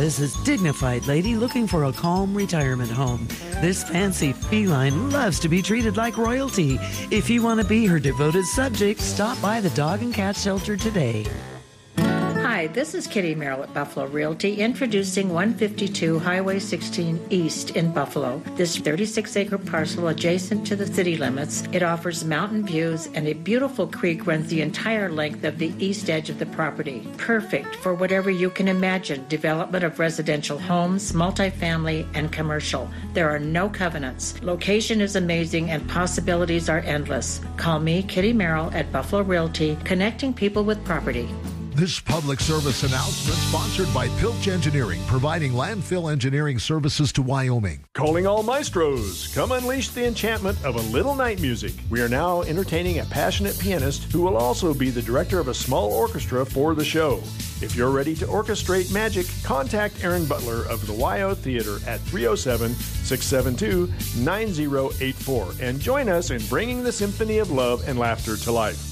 is a dignified lady looking for a calm retirement home. This fancy feline loves to be treated like royalty. If you want to be her devoted subject, stop by the dog and cat shelter today. Hi, this is Kitty Merrill at Buffalo Realty introducing 152 Highway 16 East in Buffalo. This 36 acre parcel adjacent to the city limits. It offers mountain views and a beautiful creek runs the entire length of the east edge of the property. Perfect for whatever you can imagine development of residential homes, multifamily, and commercial. There are no covenants. Location is amazing and possibilities are endless. Call me, Kitty Merrill, at Buffalo Realty, connecting people with property. This public service announcement sponsored by Pilch Engineering, providing landfill engineering services to Wyoming. Calling all maestros. Come unleash the enchantment of a little night music. We are now entertaining a passionate pianist who will also be the director of a small orchestra for the show. If you're ready to orchestrate magic, contact Aaron Butler of the WYO Theater at 307 672 9084 and join us in bringing the symphony of love and laughter to life.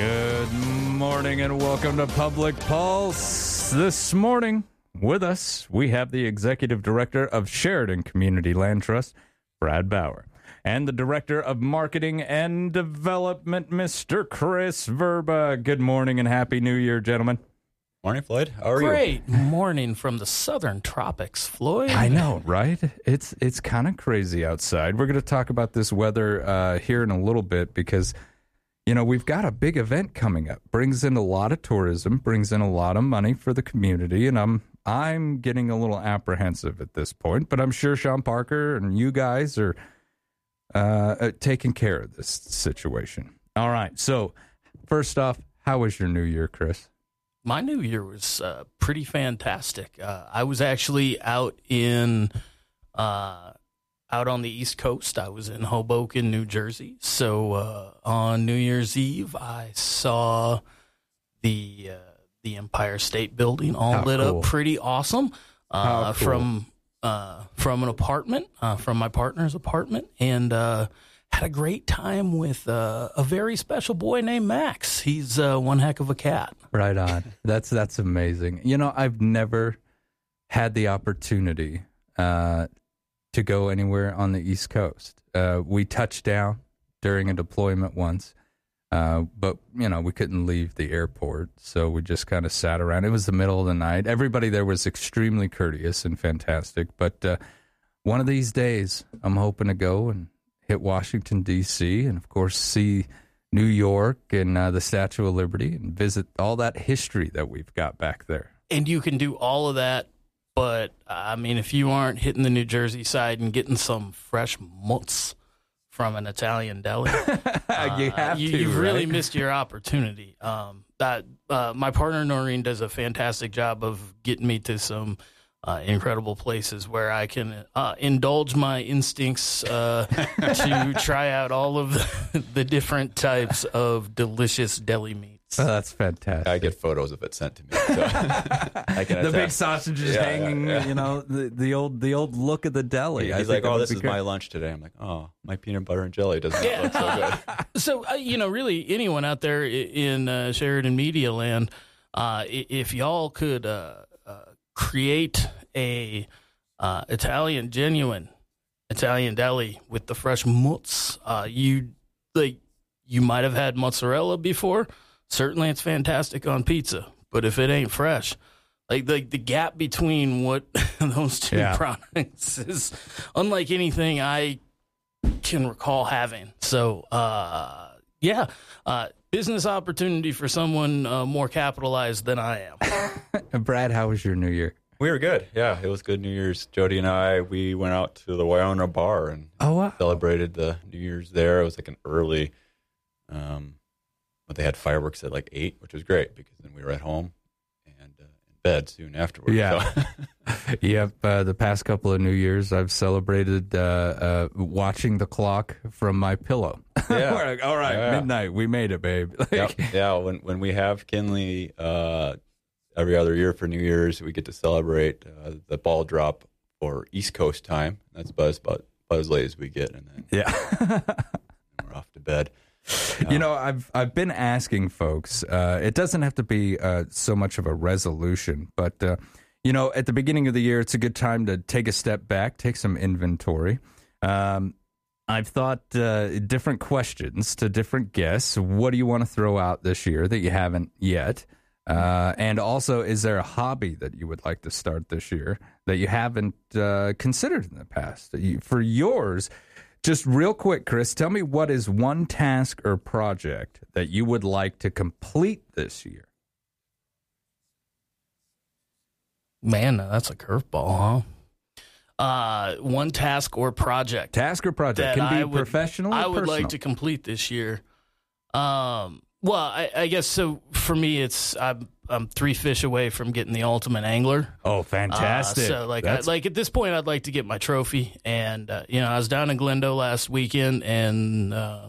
Good morning and welcome to Public Pulse. This morning, with us, we have the Executive Director of Sheridan Community Land Trust, Brad Bauer, and the Director of Marketing and Development, Mr. Chris Verba. Good morning and Happy New Year, gentlemen. Morning, Floyd. How are Great you? Great morning from the southern tropics, Floyd. I know, right? It's it's kind of crazy outside. We're going to talk about this weather uh, here in a little bit because you know we've got a big event coming up. Brings in a lot of tourism, brings in a lot of money for the community, and I'm I'm getting a little apprehensive at this point. But I'm sure Sean Parker and you guys are uh, uh, taking care of this situation. All right. So first off, how was your New Year, Chris? My New Year was uh, pretty fantastic. Uh, I was actually out in uh, out on the East Coast. I was in Hoboken, New Jersey. So uh, on New Year's Eve, I saw the uh, the Empire State Building all How lit cool. up, pretty awesome. Uh, cool. From uh, from an apartment, uh, from my partner's apartment, and uh, had a great time with uh, a very special boy named Max. He's uh, one heck of a cat. Right on. That's that's amazing. You know, I've never had the opportunity uh, to go anywhere on the East Coast. Uh, we touched down during a deployment once, uh, but you know we couldn't leave the airport, so we just kind of sat around. It was the middle of the night. Everybody there was extremely courteous and fantastic. But uh, one of these days, I'm hoping to go and hit Washington D.C. and of course see New York and uh, the Statue of Liberty and visit all that history that we've got back there. and you can do all of that. But I mean, if you aren't hitting the New Jersey side and getting some fresh mutts from an Italian deli, you have you, to, you've really missed your opportunity. Um, that uh, my partner Noreen does a fantastic job of getting me to some uh, incredible places where I can uh, indulge my instincts uh, to try out all of the, the different types of delicious deli meats. Oh, that's fantastic. I get photos of it sent to me. So I can the big sausages Yeah, hanging, yeah, yeah. you know, the, the old the old look of the deli. I He's think like, "Oh, this is great." my lunch today." I'm like, "Oh, my peanut butter and jelly does not look so good." So, uh, you know, really, anyone out there in uh, Sheridan Media Land, uh, if y'all could uh, uh, create a uh, Italian, genuine Italian deli with the fresh mozz, uh, you like you might have had mozzarella before. Certainly, it's fantastic on pizza, but if it ain't fresh, like the the gap between what those two Yeah. products is unlike anything I can recall having. So, uh, yeah, uh, business opportunity for someone uh, more capitalized than I am. Brad, how was your New Year? We were good. Yeah, it was good New Year's. Jody and I, we went out to the Wyona bar and Oh wow, celebrated the New Year's there. It was like an early, um, but they had fireworks at like eight, which was great because then we were at home and uh, bed soon afterwards. Yeah. So- yep. Uh, the past couple of New Years, I've celebrated uh, uh, watching the clock from my pillow. Yeah. Like, all right, Yeah. midnight, we made it, babe. Like, Yep. yeah, when when we have Kinley uh, every other year for New Year's, we get to celebrate uh, the ball drop for East Coast time. That's about as, about, about as late as we get, and then Yeah. we're off to bed. You know, I've I've been asking folks. Uh, it doesn't have to be uh, so much of a resolution, but uh, you know, at the beginning of the year, it's a good time to take a step back, take some inventory. Um, I've thought uh, different questions to different guests. What do you want to throw out this year that you haven't yet? Uh, and also, is there a hobby that you would like to start this year that you haven't uh, considered in the past? For yours, just real quick, Chris, tell me what is one task or project that you would like to complete this year? Man, that's a curveball, huh? Uh, one task or project Task or project can be I would, professional. or I would personal. like to complete this year. Um, well, I, I guess so. For me, it's I'm I'm three fish away from getting the ultimate angler. Oh, Uh, fantastic! so like, I, like at this point, I'd like to get my trophy. And uh, you know, I was down in Glendo last weekend and uh,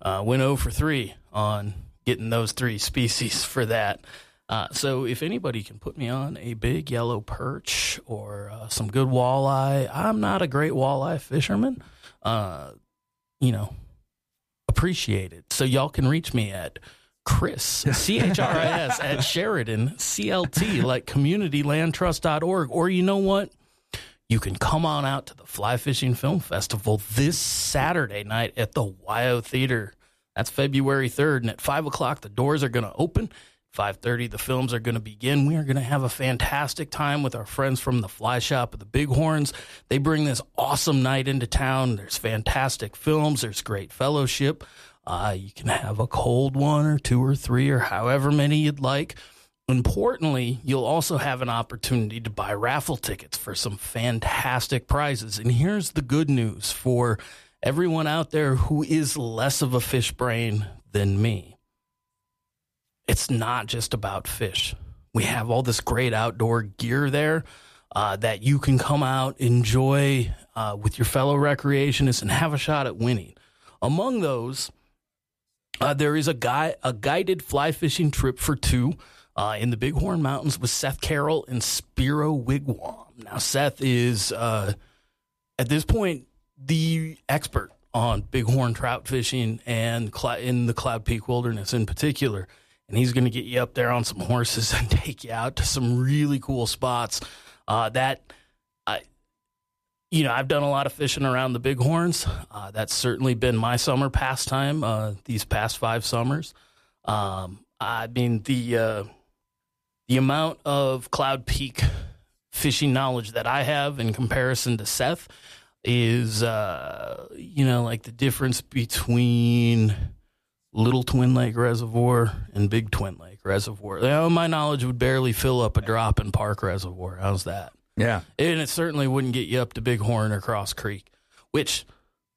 uh, went 0 for three on getting those three species for that. Uh, so if anybody can put me on a big yellow perch or uh, some good walleye, I'm not a great walleye fisherman. Uh, you know, appreciate it. So y'all can reach me at Chris C H R I S at Sheridan CLT like communitylandtrust.org or you know what? You can come on out to the Fly Fishing Film Festival this Saturday night at the WYO Theater. That's February 3rd, and at 5 o'clock, the doors are going to open. 5.30, the films are going to begin. We are going to have a fantastic time with our friends from the Fly Shop of the Bighorns. They bring this awesome night into town. There's fantastic films. There's great fellowship. Uh, you can have a cold one or two or three or however many you'd like. Importantly, you'll also have an opportunity to buy raffle tickets for some fantastic prizes. And here's the good news for everyone out there who is less of a fish brain than me. It's not just about fish. We have all this great outdoor gear there uh, that you can come out, enjoy uh, with your fellow recreationists, and have a shot at winning. Among those, uh, there is a guy a guided fly fishing trip for two uh, in the Bighorn Mountains with Seth Carroll and Spear-O-Wigwam. Now, Seth is uh, at this point the expert on bighorn trout fishing and cl- in the Cloud Peak Wilderness in particular. And he's going to get you up there on some horses and take you out to some really cool spots. Uh, that you know, I've done a lot of fishing around the Bighorns. Uh, that's certainly been my summer pastime uh, these past five summers. Um, I mean the uh, the amount of Cloud Peak fishing knowledge that I have in comparison to Seth is, uh, you know, like the difference between Little Twin Lake Reservoir and Big Twin Lake Reservoir. You know, my knowledge would barely fill up a drop in Park Reservoir. How's that? Yeah. And it certainly wouldn't get you up to Bighorn or Cross Creek, which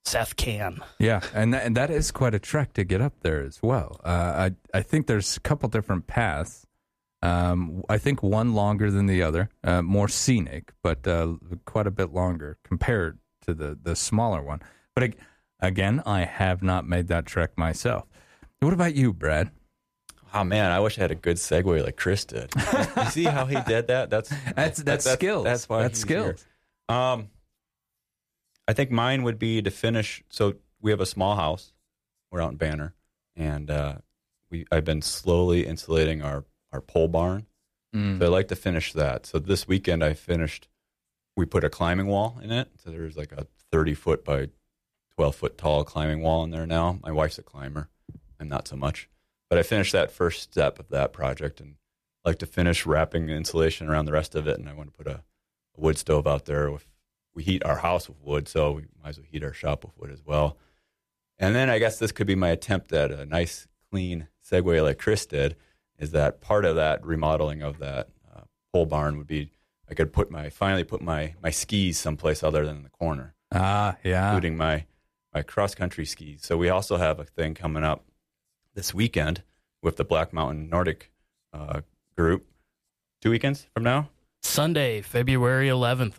Seth can. Yeah, and that, and that is quite a trek to get up there as well. Uh, I I think there's a couple different paths. Um, I think one longer than the other, uh, more scenic, but uh, quite a bit longer compared to the the smaller one. But again, I have not made that trek myself. What about you, Brad? Oh man, I wish I had a good segue like Chris did. you see how he did that? That's That's that's, skills. That's why that's here. Um, I think mine would be to finish. So we have a small house. We're out in Banner, and uh, we I've been slowly insulating our our pole barn. Mm. So I'd like to finish that. So this weekend I finished. We put a climbing wall in it. So there's like a 30 foot by 12 foot tall climbing wall in there now. My wife's a climber. I'm not so much. But I finished that first step of that project and like to finish wrapping insulation around the rest of it. And I want to put a, a wood stove out there. With, we heat our house with wood, so we might as well heat our shop with wood as well. And then I guess this could be my attempt at a nice, clean segue like Chris did. Is that part of that remodeling of that uh, pole barn would be I could put my finally put my my skis someplace other than in the corner Ah, yeah. including my my cross country skis. So we also have a thing coming up this weekend with the Black Mountain Nordic uh, group. two weekends from now. Sunday, February 11th.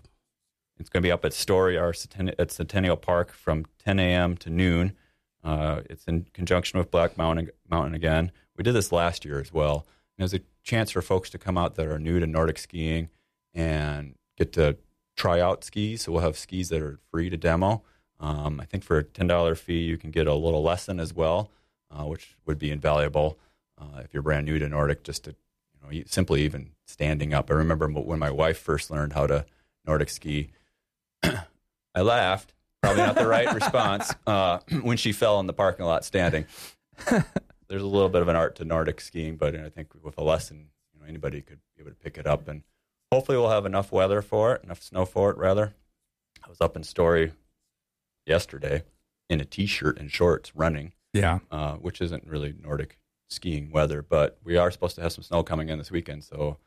It's going to be up at Story or at Centennial Park from 10 a.m. to noon. Uh, it's in conjunction with Black Mountain, Mountain again. We did this last year as well. And there's a chance for folks to come out that are new to Nordic skiing and get to try out skis. So we'll have skis that are free to demo. Um, I think for a $10 fee, you can get a little lesson as well, uh, which would be invaluable uh, if you're brand new to Nordic, just to you know, simply even standing up. I remember when my wife first learned how to Nordic ski, I laughed. Probably not the right response uh, when she fell in the parking lot standing. There's a little bit of an art to Nordic skiing, but I think with a lesson, you know, anybody could be able to pick it up. And hopefully, we'll have enough weather for it, enough snow for it. Rather, I was up in Story yesterday in a t-shirt and shorts running. Yeah, uh, which isn't really Nordic skiing weather, but we are supposed to have some snow coming in this weekend, so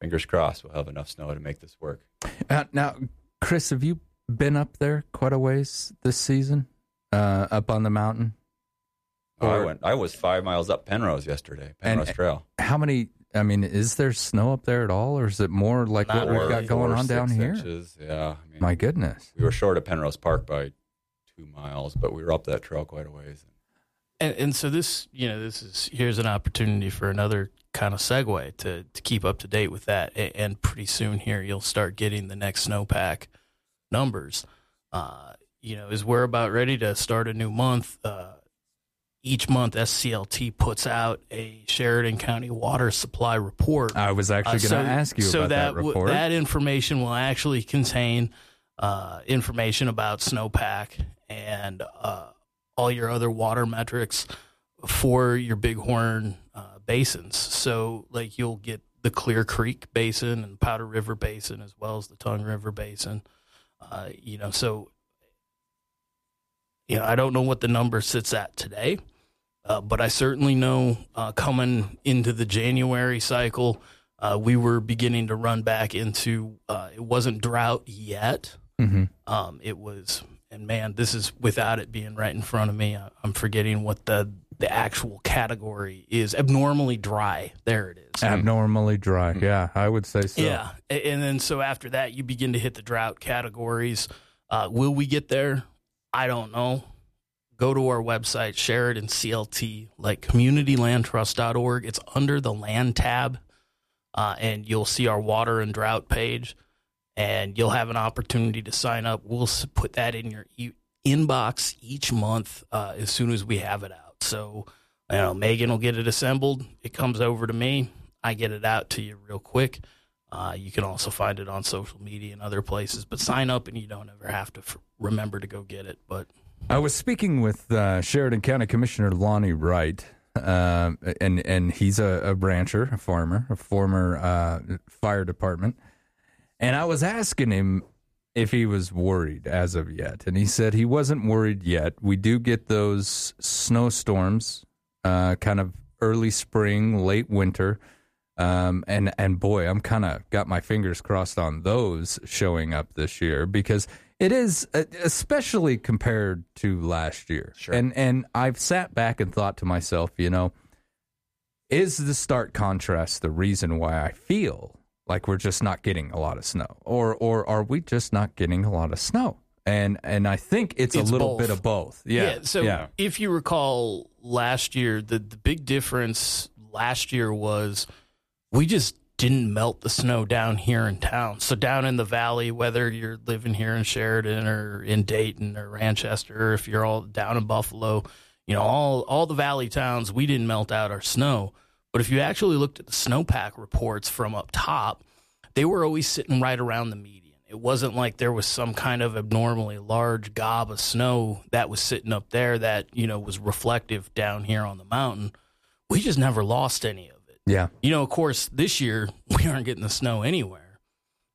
fingers crossed we'll have enough snow to make this work. Uh, now, Chris, have you been up there quite a ways this season, uh, up on the mountain? Oh, I went. I was five miles up Penrose yesterday. Penrose and, Trail. How many? I mean, is there snow up there at all, or is it more like Not what we've got going on down here? Inches, yeah. I mean, My goodness. We were short of Penrose Park by two miles, but we were up that trail quite a ways. And, and so this, you know, this is here's an opportunity for another kind of segue to to keep up to date with that. And pretty soon here, you'll start getting the next snowpack numbers. Uh, you know, as we're about ready to start a new month, uh, each month SCLT puts out a Sheridan County water supply report. I was actually uh, going to so, ask you so about that, that report. W- that information will actually contain uh, information about snowpack and uh, all your other water metrics for your Bighorn uh, basins. So, like, you'll get the Clear Creek Basin and Powder River Basin as well as the Tongue River Basin. Uh, you know, so you know, I don't know what the number sits at today, uh, but I certainly know uh, coming into the January cycle, uh, we were beginning to run back into. Uh, it wasn't drought yet. Mm-hmm. Um, it was, and man, this is without it being right in front of me. I, I'm forgetting what the the actual category is abnormally dry. There it is. Abnormally dry. Mm-hmm. Yeah, I would say so. Yeah. And then so after that, you begin to hit the drought categories. Uh, will we get there? I don't know. Go to our website, Sheridan CLT, like communitylandtrust.org. It's under the land tab, uh, and you'll see our water and drought page, and you'll have an opportunity to sign up. We'll put that in your e- inbox each month uh, as soon as we have it out. So, you know, Megan will get it assembled. It comes over to me. I get it out to you real quick. Uh, you can also find it on social media and other places. But sign up, and you don't ever have to f- remember to go get it. But I was speaking with uh, Sheridan County Commissioner Lonnie Wright, uh, and and he's a, a, rancher, a farmer, a former uh, fire department, and I was asking him if he was worried as of yet. And he said he wasn't worried yet. We do get those snowstorms, uh, kind of early spring, late winter. Um, and and boy, I'm kind of got my fingers crossed on those showing up this year because it is uh, especially compared to last year. Sure. And and I've sat back and thought to myself, you know, is the stark contrast the reason why I feel like we're just not getting a lot of snow or or are we just not getting a lot of snow and and I think it's, it's a little both. bit of both yeah, yeah so yeah. if you recall last year the the big difference last year was we just didn't melt the snow down here in town so down in the valley whether you're living here in Sheridan or in Dayton or Manchester or if you're all down in Buffalo you know all all the valley towns we didn't melt out our snow but if you actually looked at the snowpack reports from up top, they were always sitting right around the median. It wasn't like there was some kind of abnormally large gob of snow that was sitting up there that, you know, was reflective down here on the mountain. We just never lost any of it. Yeah. You know, of course, this year we aren't getting the snow anywhere.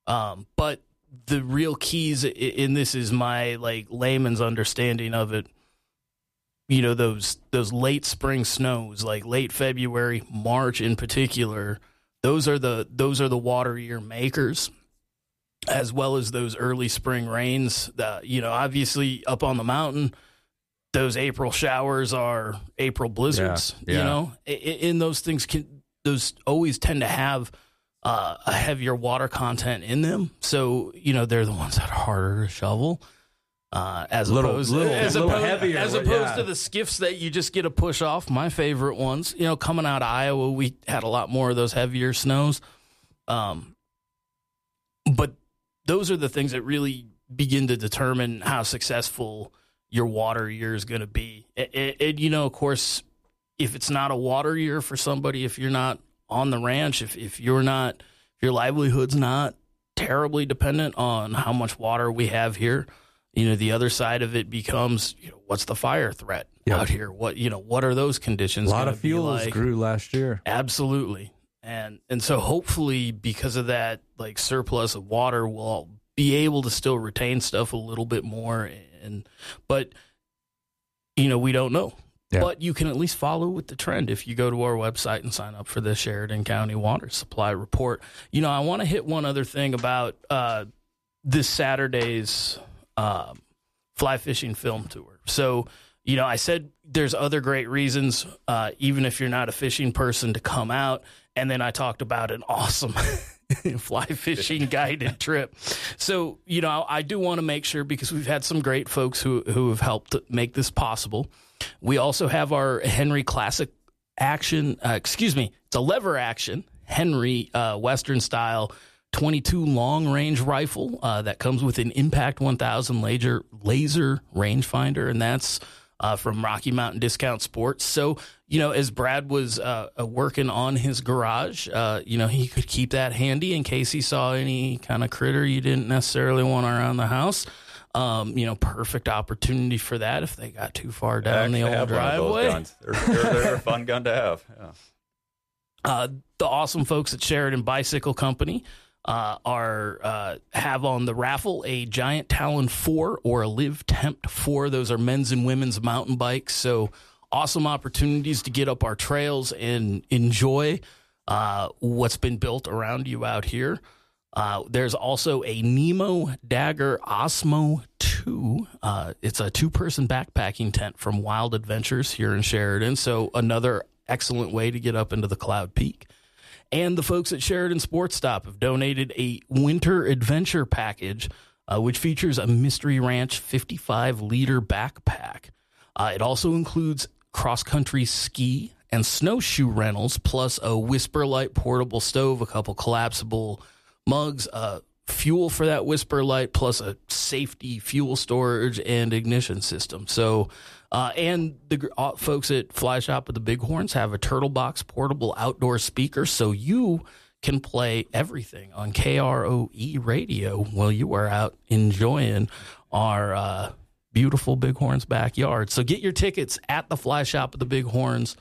Um, but the real keys in this is my like layman's understanding of it you know those those late spring snows like late february march in particular those are the those are the water year makers as well as those early spring rains that you know obviously up on the mountain those april showers are april blizzards yeah, yeah. you know in those things can those always tend to have uh, a heavier water content in them. So you know they're the ones that are harder to shovel. Uh, as Little- opposed, little- as little opposed, heavier, as yeah. opposed to the skiffs that you just get a push off. My favorite ones, you know, coming out of Iowa, we had a lot more of those heavier snows. Um, but those are the things that really begin to determine how successful your water year is going to be. And, and, you know, of course, if it's not a water year for somebody, if you're not on the ranch, if, if you're not, if your livelihood's not terribly dependent on how much water we have here, you know, the other side of it becomes, you know, what's the fire threat Yep. out here? What, you know, what are those conditions A lot of fuels like? grew last year. Absolutely. And and so hopefully because of that like surplus of water we'll be able to still retain stuff a little bit more and but you know we don't know. Yeah. But you can at least follow with the trend if you go to our website and sign up for the Sheridan County Water Supply Report. You know, I want to hit one other thing about uh, this Saturday's um, fly fishing film tour. So, you know, I said there's other great reasons, uh, even if you're not a fishing person, to come out. And then I talked about an awesome fly fishing guided trip. So, you know, I do want to make sure because we've had some great folks who who have helped make this possible. We also have our Henry Classic action. Uh, excuse me, it's a lever action Henry uh, Western style 22 long range rifle uh, that comes with an Impact 1000 laser laser rangefinder, and that's uh, from Rocky Mountain Discount Sports. So, you know, as Brad was uh, uh, working on his garage, uh, you know, he could keep that handy in case he saw any kind of critter you didn't necessarily want around the house. Um, you know, perfect opportunity for that if they got too far down the old driveway. guns. They're, they're, they're a fun gun to have. Yeah. uh, the awesome folks at Sheridan Bicycle Company uh, are uh, have on the raffle a Giant Talon 4 or a Liv Tempt 4. Those are men's and women's mountain bikes. So awesome opportunities to get up our trails and enjoy uh, what's been built around you out here. Uh, there's also a Nemo Dagger Osmo 2. Uh, it's a two person backpacking tent from Wild Adventures here in Sheridan. So, another excellent way to get up into the Cloud Peak. And the folks at Sheridan Sports Stop have donated a winter adventure package, uh, which features a Mystery Ranch 55 liter backpack. Uh, it also includes cross country ski and snowshoe rentals, plus a WhisperLite portable stove, a couple collapsible mugs, uh, fuel for that WhisperLite, plus a safety fuel storage and ignition system. So, uh, and the uh, folks at Fly Shop with the Bighorns have a Turtle Box portable outdoor speaker, so you can play everything on KROE radio while you are out enjoying our uh, beautiful Bighorns backyard. So get your tickets at the Fly Shop of the Bighorns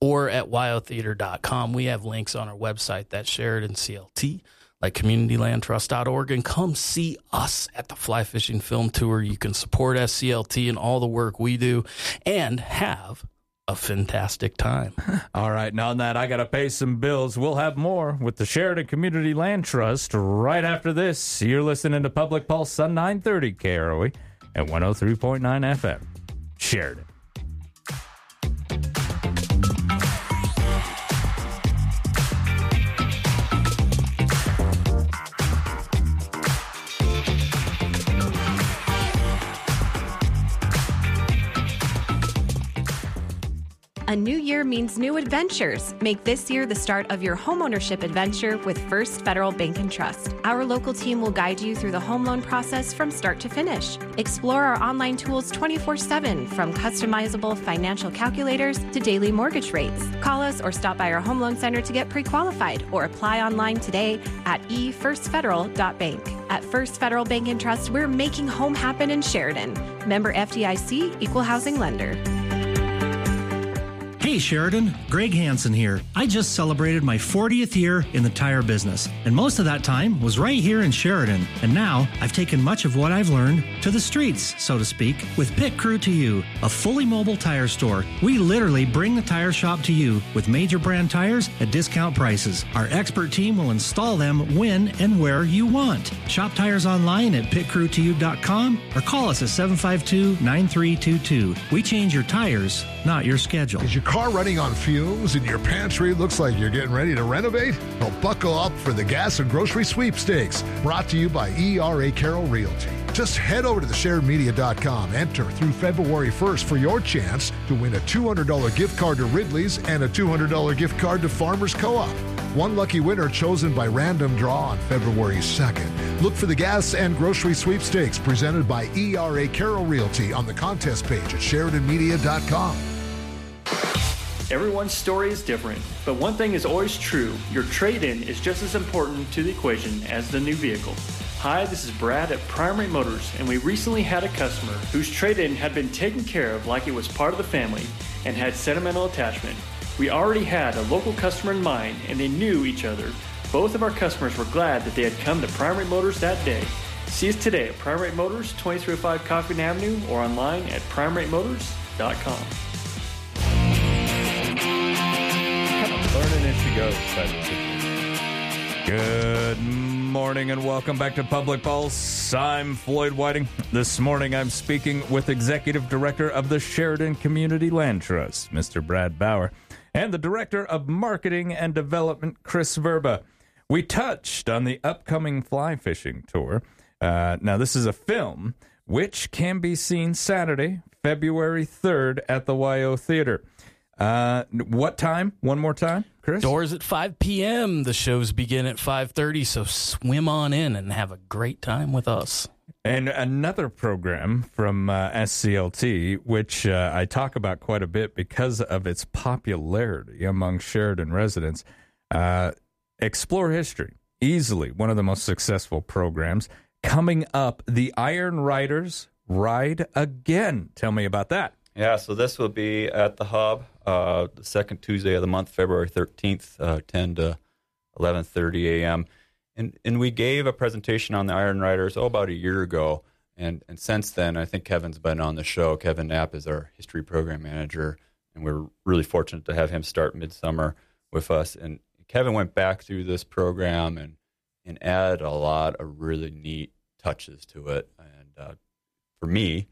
or at wyotheater.com. We have links on our website, that's Sheridan CLT, like communitylandtrust.org, and come see us at the Fly Fishing Film Tour. You can support SCLT and all the work we do and have a fantastic time. All right, now on that, I got to pay some bills. We'll have more with the Sheridan Community Land Trust right after this. You're listening to Public Pulse Sun 930 KROE at 103.9 FM. Sheridan. A new year means new adventures. Make this year the start of your homeownership adventure with First Federal Bank and Trust. Our local team will guide you through the home loan process from start to finish. Explore our online tools 24 7, from customizable financial calculators to daily mortgage rates. Call us or stop by our home loan center to get pre qualified or apply online today at efirstfederal.bank. At First Federal Bank and Trust, we're making home happen in Sheridan. Member FDIC, Equal Housing Lender. Hey Sheridan, Greg Hansen here. I just celebrated my 40th year in the tire business, and most of that time was right here in Sheridan. And now I've taken much of what I've learned to the streets, so to speak, with Pit Crew to You, a fully mobile tire store. We literally bring the tire shop to you with major brand tires at discount prices. Our expert team will install them when and where you want. Shop tires online at pitcrewtoyou.com or call us at 752 9322. We change your tires, not your schedule. Car running on fumes and your pantry looks like you're getting ready to renovate? Well, buckle up for the gas and grocery sweepstakes brought to you by ERA Carroll Realty. Just head over to thesharedmedia.com, enter through February 1st for your chance to win a $200 gift card to Ridley's and a $200 gift card to Farmers Co op. One lucky winner chosen by random draw on February 2nd. Look for the gas and grocery sweepstakes presented by ERA Carroll Realty on the contest page at SheridanMedia.com. Everyone's story is different, but one thing is always true your trade in is just as important to the equation as the new vehicle. Hi, this is Brad at Primary Motors, and we recently had a customer whose trade in had been taken care of like it was part of the family and had sentimental attachment. We already had a local customer in mind, and they knew each other. Both of our customers were glad that they had come to Primary Motors that day. See us today at Primary Motors, 2305 Coffeen Avenue, or online at primaryMotors.com. As. Good morning and welcome back to Public Pulse. I'm Floyd Whiting. This morning I'm speaking with Executive Director of the Sheridan Community Land Trust, Mr. Brad Bauer, and the Director of Marketing and Development, Chris Verba. We touched on the upcoming fly fishing tour. Uh, now, this is a film which can be seen Saturday, February 3rd at the WYO Theater. Uh, what time? One more time, Chris. Doors at 5 p.m. The shows begin at 5:30, so swim on in and have a great time with us. And another program from uh, SCLT, which uh, I talk about quite a bit because of its popularity among Sheridan residents. Uh, Explore History, easily one of the most successful programs. Coming up, the Iron Riders ride again. Tell me about that. Yeah, so this will be at the Hub, uh, the second Tuesday of the month, February thirteenth, uh, ten to eleven thirty a.m. And and we gave a presentation on the Iron Riders oh about a year ago, and and since then I think Kevin's been on the show. Kevin Knapp is our history program manager, and we're really fortunate to have him start midsummer with us. And Kevin went back through this program and and added a lot of really neat touches to it. And uh, for me,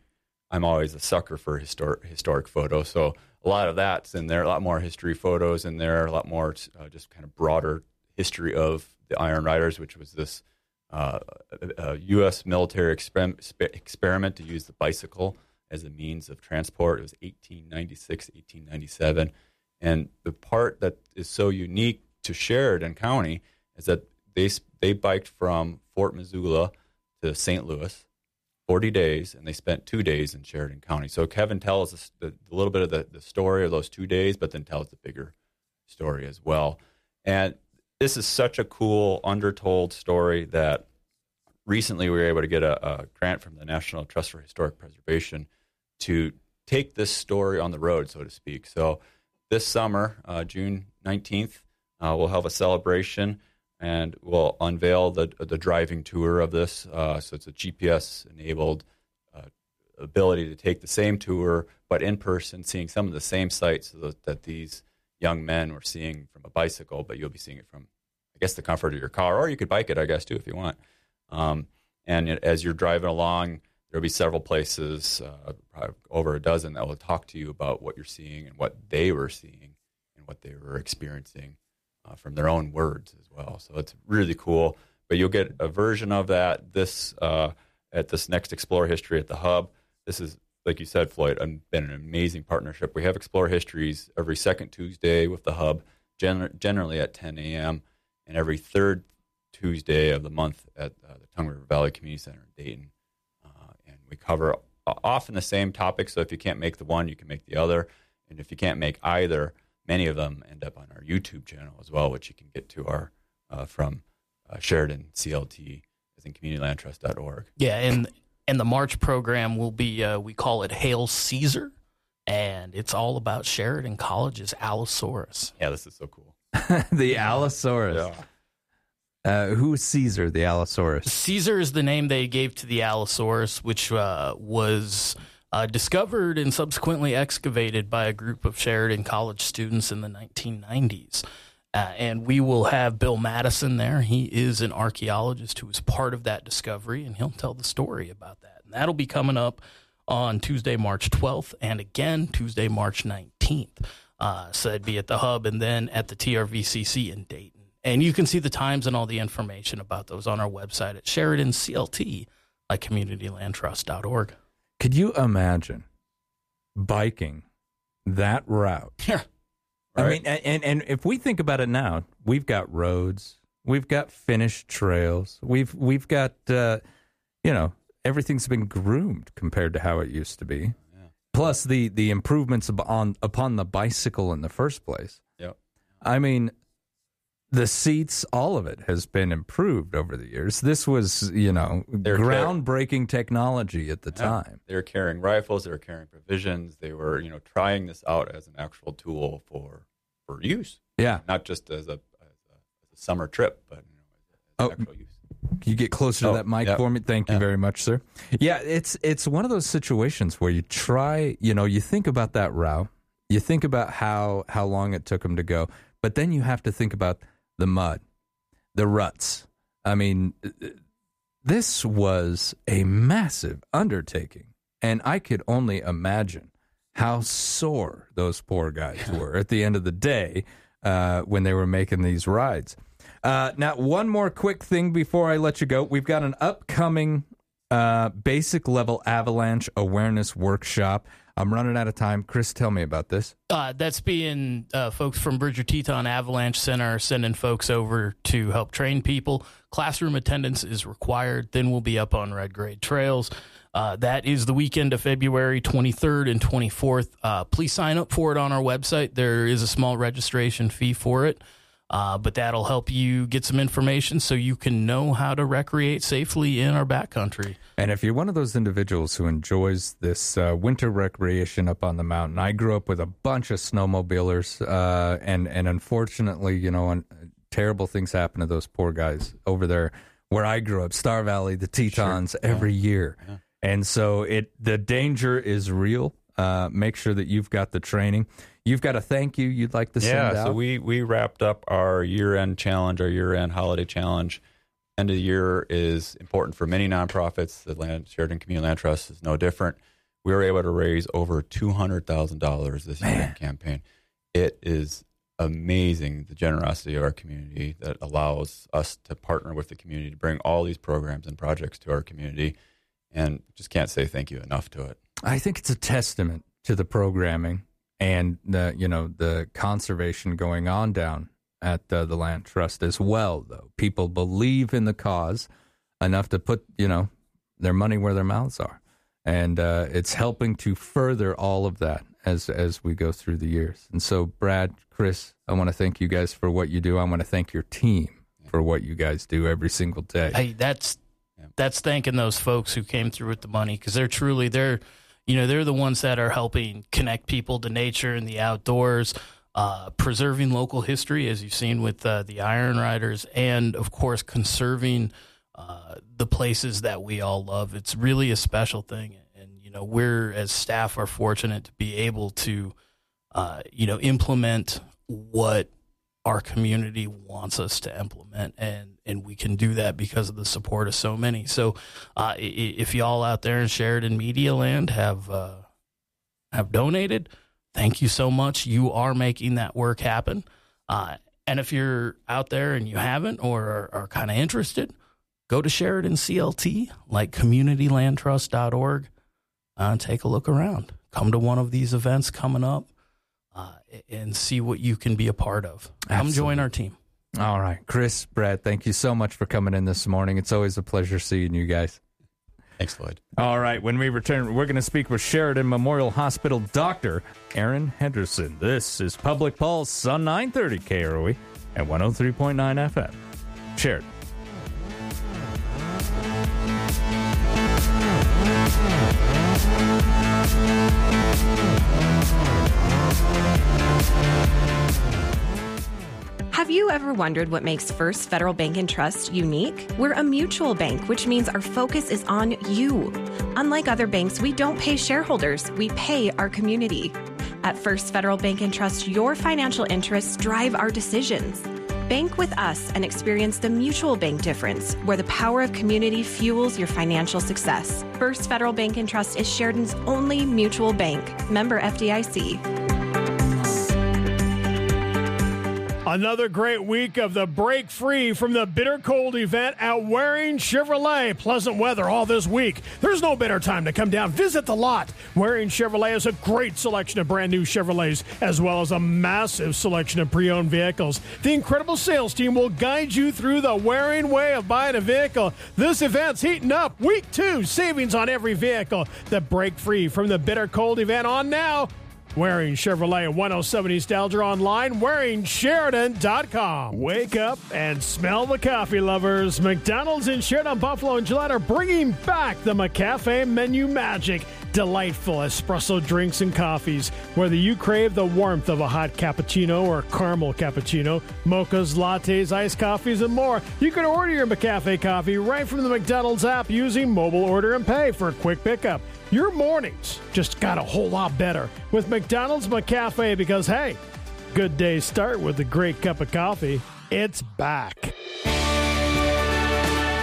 I'm always a sucker for historic historic photos. So a lot of that's in there. A lot more history photos in there. A lot more uh, just kind of broader history of the Iron Riders, which was this uh, U.S. military exper- experiment to use the bicycle as a means of transport. It was 1896, 1897, and the part that is so unique to Sheridan County is that they they biked from Fort Missoula to St. Louis 40 days, and they spent two days in Sheridan County. So Kevin tells us a little bit of the, the story of those two days, but then tells the bigger story as well. And this is such a cool, undertold story that recently we were able to get a, a grant from the National Trust for Historic Preservation to take this story on the road, so to speak. So this summer, uh, June 19th, uh, we'll have a celebration and we'll unveil the the driving tour of this. Uh, so it's a GPS enabled uh, ability to take the same tour, but in person, seeing some of the same sights that, that, these young men were seeing from a bicycle, but you'll be seeing it from, I guess, the comfort of your car, or you could bike it, I guess, too, if you want. Um, and as you're driving along, there'll be several places, uh, over a dozen, that will talk to you about what you're seeing and what they were seeing and what they were experiencing uh, from their own words as well. So it's really cool. But you'll get a version of that this uh, at this next Explore History at the Hub. This is like you said, Floyd, I've been an amazing partnership. We have Explore Histories every second Tuesday with the Hub, gen- generally at 10 a.m., and every third Tuesday of the month at uh, the Tongue River Valley Community Center in Dayton. Uh, and we cover often the same topics. So if you can't make the one, you can make the other. And if you can't make either, many of them end up on our YouTube channel as well, which you can get to our uh, from uh, Sheridan CLT, I think communitylandtrust.org. Yeah, and and the March program will be uh, we call it Hail Caesar, and it's all about Sheridan College's Allosaurus. Yeah, this is so cool. the Allosaurus. Yeah. Uh, who's Caesar, the Allosaurus? Caesar is the name they gave to the Allosaurus, which uh, was uh, discovered and subsequently excavated by a group of Sheridan College students in the 1990s. Uh, and we will have Bill Madison there. He is an archaeologist who was part of that discovery, and he'll tell the story about that. And that'll be coming up on Tuesday, March 12th, and again Tuesday, March 19th. Uh, so that'd be at the hub and then at the TRVCC in Dayton. And you can see the times and all the information about those on our website at Sheridan CLT, like communitylandtrust.org. Could you imagine biking that route? Yeah. I mean, and and if we think about it now, we've got roads, we've got finished trails, we've we've got uh, you know everything's been groomed compared to how it used to be. Yeah. Plus the the improvements on upon the bicycle in the first place. Yep. I mean, the seats, all of it has been improved over the years. This was, you know, They're car- groundbreaking technology at the Yeah. time. They were carrying rifles. They were carrying provisions. They were, you know, trying this out as an actual tool for for use, Yeah. not just as a, as a, as a summer trip, but you know, as, Oh. actual use. You get closer Oh, to that mic yeah. for me? Thank you very much, sir. Yeah, it's it's one of those situations where you try, you know, you think about that route, you think about how how long it took them to go, but then you have to think about the mud, the ruts. I mean, this was a massive undertaking, and I could only imagine how sore those poor guys were at the end of the day uh, when they were making these rides. Uh, now, one more quick thing before I let you go. We've got an upcoming uh, basic level avalanche awareness workshop. I'm running out of time. Chris, tell me about this. Uh, that's being uh, folks from Bridger Teton Avalanche Center sending folks over to help train people. Classroom attendance is required. Then we'll be up on Red Grade Trails. Uh, that is the weekend of February 23rd and 24th. Uh, please sign up for it on our website. There is a small registration fee for it. Uh, but that'll help you get some information so you can know how to recreate safely in our backcountry. And if you're one of those individuals who enjoys this uh, winter recreation up on the mountain, I grew up with a bunch of snowmobilers, uh, and and unfortunately, you know, un- terrible things happen to those poor guys over there where I grew up, Star Valley, the Tetons, every year, and so it the danger is real. Uh, make sure that you've got the training. You've got a thank you you'd like to send Yeah, out. so we we wrapped up our year end challenge, our year end holiday challenge. End of the year is important for many nonprofits. The Land, Sheridan Community Land Trust is no different. We were able to raise over two hundred thousand dollars this year in campaign. It is amazing the generosity of our community that allows us to partner with the community to bring all these programs and projects to our community, and just can't say thank you enough to it. I think it's a testament to the programming and the you know the conservation going on down at uh, the land trust as well. Though people believe in the cause enough to put you know their money where their mouths are, and uh, it's helping to further all of that as as we go through the years. And so, Brad, Chris, I want to thank you guys for what you do. I want to thank your team for what you guys do every single day. Hey, that's that's thanking those folks who came through with the money because they're truly they're you know they're the ones that are helping connect people to nature and the outdoors uh, preserving local history as you've seen with uh, the iron riders and of course conserving uh, the places that we all love. It's really a special thing. And you know we're as staff are fortunate to be able to uh, you know implement what our community wants us to implement and and we can do that because of the support of so many. So uh, if y'all out there in Sheridan Media Land have uh, have donated thank you so much. You are making that work happen. Uh, and if you're out there and you haven't or are, are kind of interested go to Sheridan CLT like communitylandtrust.org uh, and take a look around. Come to one of these events coming up and see what you can be a part of. Come join our team. All right, Chris, Brad, thank you so much for coming in this morning. It's always a pleasure seeing you guys. Thanks, Floyd. All right, when we return, we're going to speak with Sheridan Memorial Hospital doctor Aaron Henderson. This is Public Pulse on 930 KROE and 103.9 FM. Sheridan. Have you ever wondered what makes First Federal Bank and Trust unique? We're a mutual bank, which means our focus is on you. Unlike other banks, we don't pay shareholders, we pay our community. At First Federal Bank and Trust, your financial interests drive our decisions. Bank with us and experience the mutual bank difference, where the power of community fuels your financial success. First Federal Bank and Trust is Sheridan's only mutual bank. Member FDIC. Another great week of the break free from the bitter cold event at Waring Chevrolet. Pleasant weather all this week. There's no better time to come down, visit the lot. Waring Chevrolet has a great selection of brand new Chevrolets, as well as a massive selection of pre owned vehicles. The incredible sales team will guide you through the Waring way of buying a vehicle. This event's heating up. Week two, savings on every vehicle. The break free from the bitter cold event on now. Waring Chevrolet 107 East Alger online, WaringSheridan.com. Wake up and smell the coffee, lovers. McDonald's in Sheridan, Buffalo, and Gillette are bringing back the McCafe menu magic. Delightful espresso drinks and coffees. Whether you crave the warmth of a hot cappuccino or caramel cappuccino, mochas, lattes, iced coffees, and more, you can order your McCafe coffee right from the McDonald's app using mobile order and pay for a quick pickup. Your mornings just got a whole lot better with McDonald's McCafe because, hey, good days start with a great cup of coffee. It's back.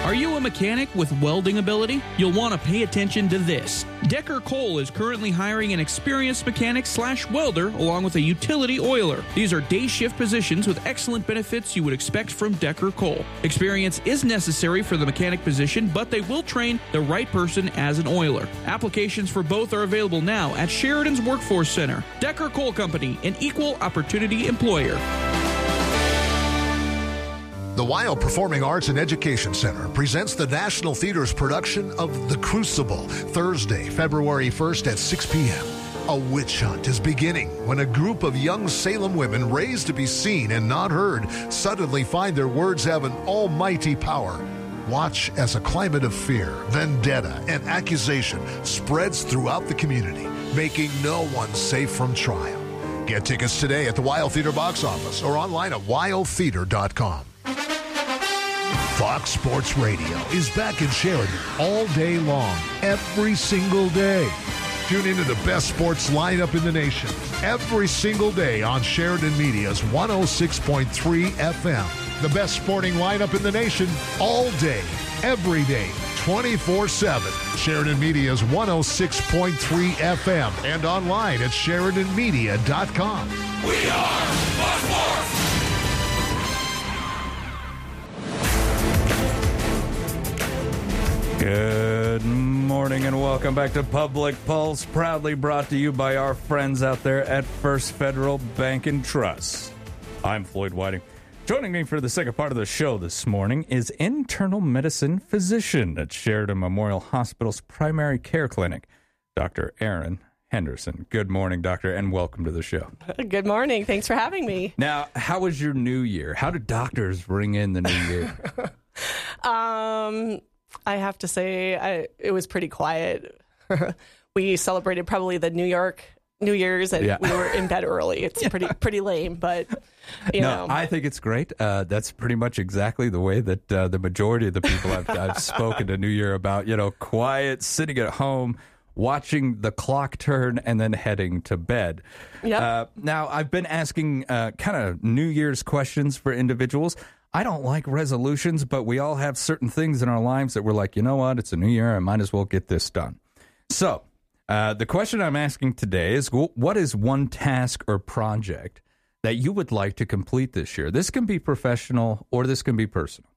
Are you a mechanic with welding ability? You'll want to pay attention to this. Decker Coal is currently hiring an experienced mechanic slash welder along with a utility oiler. These are day shift positions with excellent benefits you would expect from Decker Coal. Experience is necessary for the mechanic position, but they will train the right person as an oiler. Applications for both are available now at Sheridan's Workforce Center. Decker Coal Company, an equal opportunity employer. The WYO Performing Arts and Education Center presents the National Theater's production of The Crucible, Thursday, February 1st at 6 p.m. A witch hunt is beginning when a group of young Salem women raised to be seen and not heard suddenly find their words have an almighty power. Watch as a climate of fear, vendetta, and accusation spreads throughout the community, making no one safe from trial. Get tickets today at the WYO Theater box office or online at wyotheater.com. Fox Sports Radio is back in Sheridan all day long, every single day. Tune into the best sports lineup in the nation every single day on Sheridan Media's 106.3 FM. The best sporting lineup in the nation all day, every day, 24 7. Sheridan Media's 106.3 FM and online at SheridanMedia.com. We are Fox Sports! Good morning and welcome back to Public Pulse, proudly brought to you by our friends out there at First Federal Bank and Trust. I'm Floyd Whiting. Joining me for the second part of the show this morning is internal medicine physician at Sheridan Memorial Hospital's primary care clinic, Dr. Aaron Henderson. Good morning, doctor, and welcome to the show. Good morning. Thanks for having me. Now, how was your new year? How do doctors ring in the new year? um, I have to say, I, it was pretty quiet. we celebrated probably the New York New Year's, and Yeah. we were in bed early. It's pretty pretty lame, but you no, know, I think it's great. Uh, that's pretty much exactly the way that uh, the majority of the people I've, I've spoken to New Year about, you know, quiet, sitting at home, watching the clock turn, and then heading to bed. Yep. Uh, now, I've been asking uh, kind of New Year's questions for individuals. I don't like resolutions, but we all have certain things in our lives that we're like, you know what? It's a new year. I might as well get this done. So, uh, the question I'm asking today is what is one task or project that you would like to complete this year? This can be professional or this can be personal.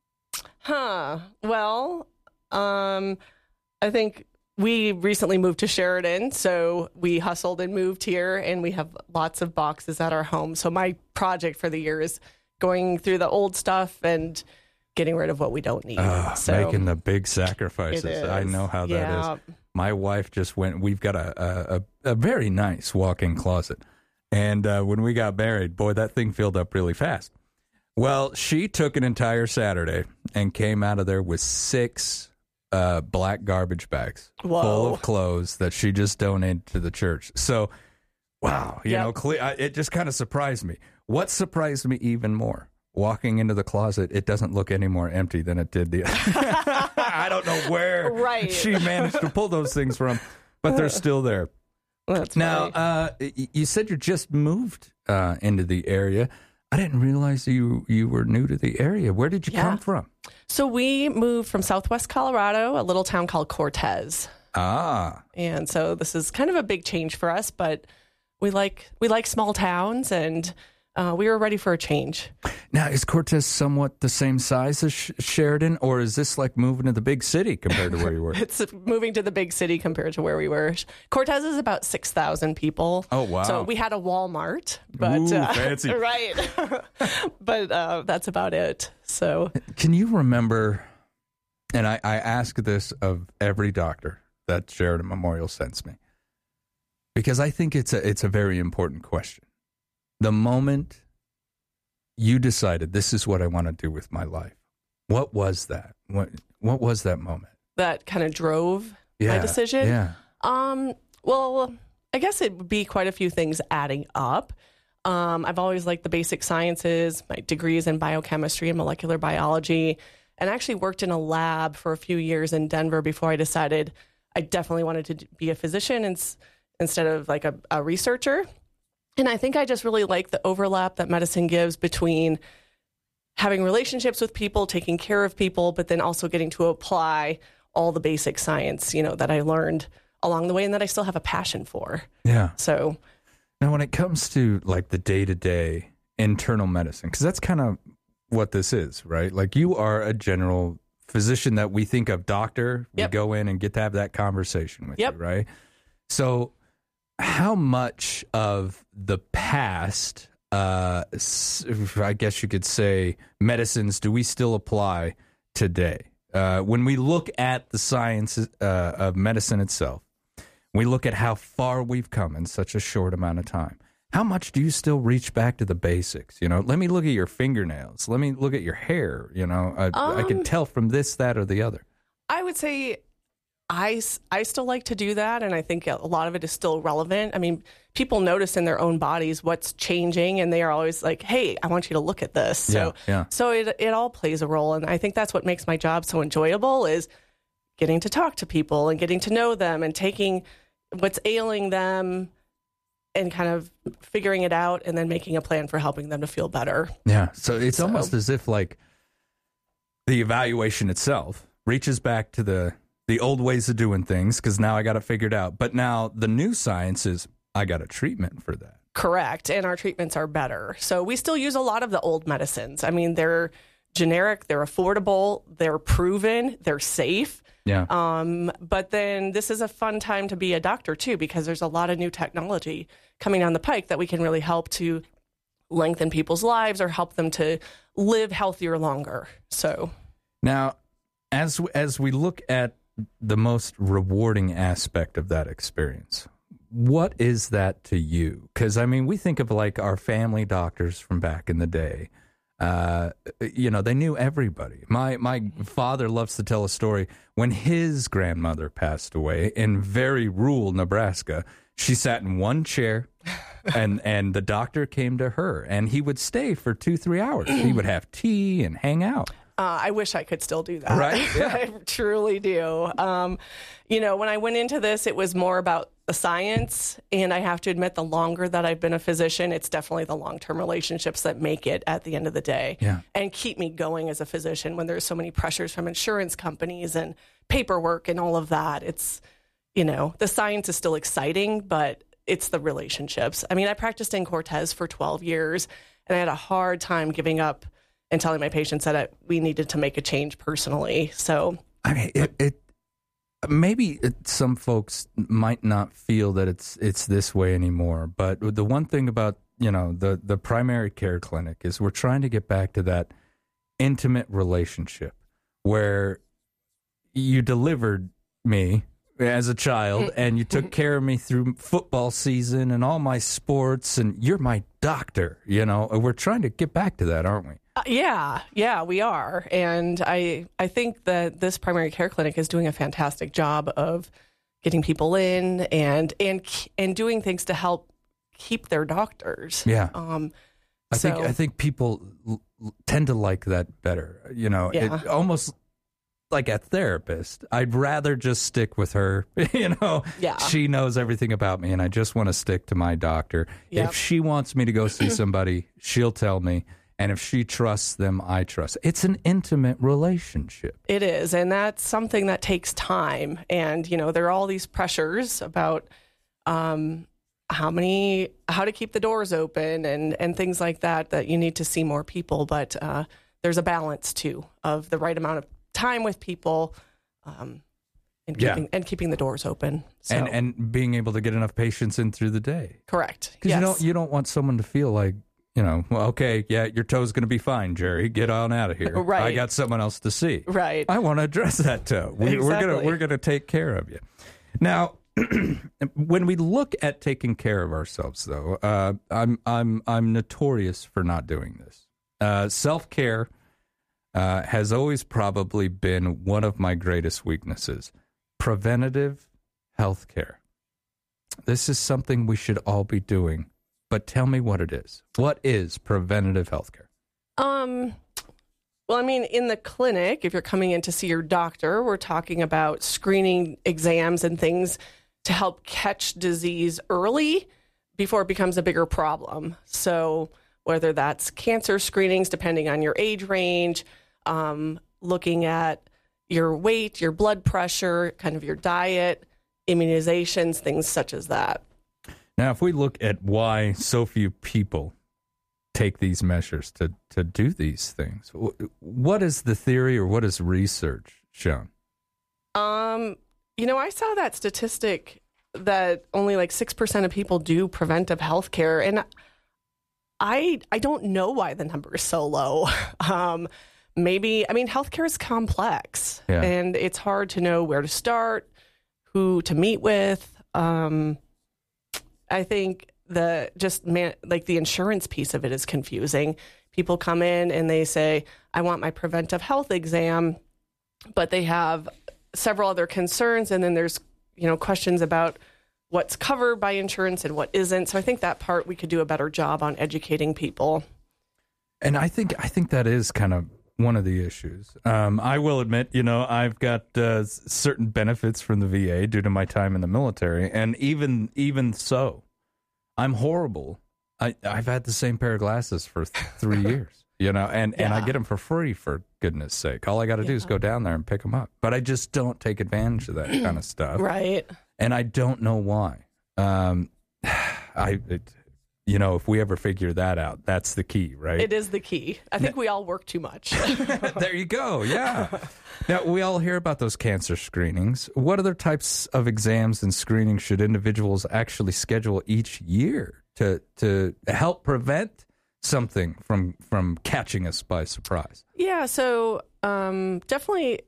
huh? Well, um, I think we recently moved to Sheridan, so we hustled and moved here, and we have lots of boxes at our home. So my project for the year is going through the old stuff and getting rid of what we don't need. Ah, so making the big sacrifices. I know how that Yeah. is. My wife just went. We've got a a, a, very nice walk-in closet, and uh, when we got married, boy, that thing filled up really fast. Well, she took an entire Saturday and came out of there with six uh, black garbage bags full of clothes that she just donated to the church. So, wow, you Yep. know, it just kind of surprised me. What surprised me even more? Walking into the closet, it doesn't look any more empty than it did the. other. I don't know where Right. she managed to pull those things from, but they're still there. That's now, uh, you said you just moved uh, into the area. I didn't realize you you were new to the area. Where did you Yeah. come from? So we moved from Southwest Colorado, a little town called Cortez. Ah, And so this is kind of a big change for us, but we like we like small towns and uh, we were ready for a change. Now, is Cortez somewhat the same size as Sh- Sheridan, or is this like moving to the big city compared to where you were? it's moving to the big city compared to where we were. Cortez is about 6,000 people. Oh, wow. So we had a Walmart, but Ooh, uh, fancy. right. but uh, that's about it. So Can you remember? And I, I ask this of every doctor that Sheridan Memorial sends me because I think it's a it's a very important question. The moment you decided this is what I want to do with my life, what was that? What what was that moment? that kind of drove Yeah, my decision. yeah. Um, well, I guess it would be quite a few things adding up. Um, I've always liked the basic sciences, my degrees in biochemistry and molecular biology, and I actually worked in a lab for a few years in Denver before I decided I definitely wanted to be a physician ins- instead of like a, a researcher. And I think I just really like the overlap that medicine gives between having relationships with people, taking care of people, but then also getting to apply all the basic science, you know, that I learned along the way and that I still have a passion for. Yeah. So Now, when it comes to like the day to day internal medicine, because that's kind of what this is, right? Like you are a general physician that we think of doctor. Yep. We go in and get to have that conversation with Yep. you, right? So, how much of the past, uh, I guess you could say, medicines do we still apply today? Uh, when we look at the science uh, of medicine itself, we look at how far we've come in such a short amount of time. How much do you still reach back to the basics? You know, let me look at your fingernails. Let me look at your hair. You know, I, I can Um, tell from this, that, or the other. I would say I, I still like to do that. And I think a lot of it is still relevant. I mean, people notice in their own bodies what's changing and they are always like, hey, I want you to look at this. So, Yeah, yeah. so it, it all plays a role. And I think that's what makes my job so enjoyable is getting to talk to people and getting to know them and taking what's ailing them and kind of figuring it out and then making a plan for helping them to feel better. Yeah. So it's So- almost as if like the evaluation itself reaches back to the the old ways of doing things because now I got it figured out. But now the new science is I got a treatment for that. Correct. And our treatments are better. So we still use a lot of the old medicines. I mean, they're generic, they're affordable, they're proven, they're safe. Yeah. Um, but then this is a fun time to be a doctor too, because there's a lot of new technology coming down the pike that we can really help to lengthen people's lives or help them to live healthier longer. So Now, as as we look at the most rewarding aspect of that experience, what is that to you? Because I mean, we think of like our family doctors from back in the day. Uh, you know, they knew everybody. My my father loves to tell a story when his grandmother passed away in very rural Nebraska. She sat in one chair, and and the doctor came to her, and he would stay for two three hours. He would have tea and hang out. Uh, I wish I could still do that. Right? Yeah. I truly do. Um, you know, when I went into this, it was more about the science. And I have to admit, the longer that I've been a physician, it's definitely the long term relationships that make it at the end of the day Yeah. and keep me going as a physician when there's so many pressures from insurance companies and paperwork and all of that. It's, you know, the science is still exciting, but it's the relationships. I mean, I practiced in Cortez for 12 years and I had a hard time giving up and telling my patients that I, we needed to make a change personally. So, I mean, it, it maybe it, some folks might not feel that it's it's this way anymore. But the one thing about you know the the primary care clinic is we're trying to get back to that intimate relationship where you delivered me as a child mm-hmm. and you took mm-hmm. care of me through football season and all my sports and you're my doctor you know we're trying to get back to that aren't we uh, yeah, yeah, we are. And I, I think that this primary care clinic is doing a fantastic job of getting people in and, and, and doing things to help keep their doctors. Yeah. Um, I think I think people l- l- tend to like that better. You know, Yeah. it, almost like a therapist. I'd rather just stick with her. you know, Yeah. she knows everything about me, and I just want to stick to my doctor. Yep. If she wants me to go see somebody, she'll tell me, and if she trusts them, I trust. It's an intimate relationship. It is, and that's something that takes time. And you know, there are all these pressures about um, how many how to keep the doors open and and things like that that you need to see more people but uh, there's a balance too of the right amount of time with people um, and Yeah. keeping and keeping the doors open so and and being able to get enough patients in through the day. correct Because yes you don't you don't want someone to feel like you know, well, okay, yeah, your toe's going to be fine, Jerry. Get on out of here. Right. I got someone else to see. right I want to address that toe. We, We're gonna Exactly. we're gonna take care of you. Now, when we look at taking care of ourselves, though, uh, I'm I'm I'm notorious for not doing this. Uh, Self care uh, has always probably been one of my greatest weaknesses. Preventative health care. This is something we should all be doing. But tell me what it is. What is preventative health care? Um, well, I mean, in the clinic, if you're coming in to see your doctor, we're talking about screening exams and things to help catch disease early before it becomes a bigger problem. So, whether that's cancer screenings, depending on your age range, um, looking at your weight, your blood pressure, kind of your diet, immunizations, things such as that. Now, if we look at why so few people take these measures to, to do these things, what is the theory or what is research shown? Um, you know, I saw that statistic that only like 6% of people do preventive health care and I I don't know why the number is so low. Um maybe I mean healthcare is complex Yeah. and it's hard to know where to start, who to meet with. Um I think the just man, like the insurance piece of it is confusing. People come in and they say, "I want my preventive health exam," but they have several other concerns and then there's you know questions about what's covered by insurance and what isn't so i think that part we could do a better job on educating people And I think I think that is kind of one of the issues. Um, I will admit, you know, I've got uh, certain benefits from the VA due to my time in the military, and even even so, I'm horrible. I I've had the same pair of glasses for th- three years, you know, and and I get them for free for goodness sake. All I got to do is go down there and pick them up, but I just don't take advantage of that kind of stuff, right and I don't know why. Um, I. It, you know, if we ever figure that out, that's the key, right? it is the key i think we all work too much there you go. Yeah. now we all hear about those cancer screenings. What other types of exams and screenings should individuals actually schedule each year to to help prevent something from from catching us by surprise? Yeah, so um, definitely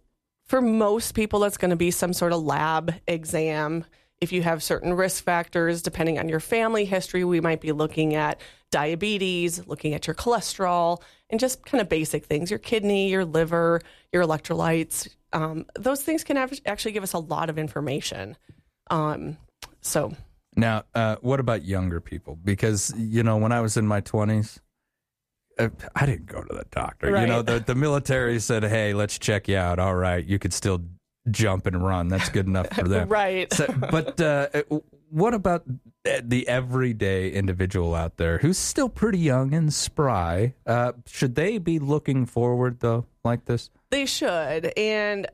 for most people, that's going to be some sort of lab exam. If you have certain risk factors, depending on your family history, we might be looking at diabetes, looking at your cholesterol, and just kind of basic things your kidney, your liver, your electrolytes. Um, those things can have, actually give us a lot of information. Um, so, Now, uh, what about younger people? Because you know, when I was in my twenties, uh, I didn't go to the doctor. You know, the the military said, "Hey, let's check you out. All right, you could still jump and run. That's good enough for them." right. So, but uh, what about the everyday individual out there who's still pretty young and spry? Uh, should they be looking forward though, like this? They should. And,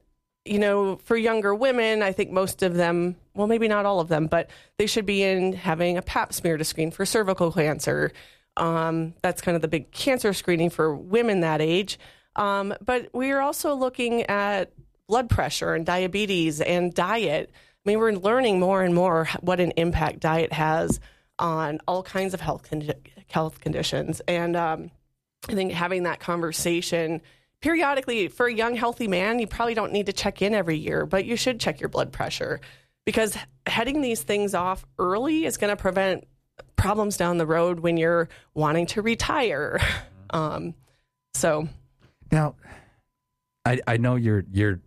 you know, for younger women, I think most of them, well, maybe not all of them, but they should be in having a pap smear to screen for cervical cancer. Um, that's kind of the big cancer screening for women that age. Um, but we are also looking at blood pressure and diabetes and diet. I mean, we're learning more and more what an impact diet has on all kinds of health condi- health conditions. And um, I think having that conversation periodically for a young, healthy man, you probably don't need to check in every year, but you should check your blood pressure because heading these things off early is going to prevent problems down the road when you're wanting to retire. Um, so, Now, I I know you're you're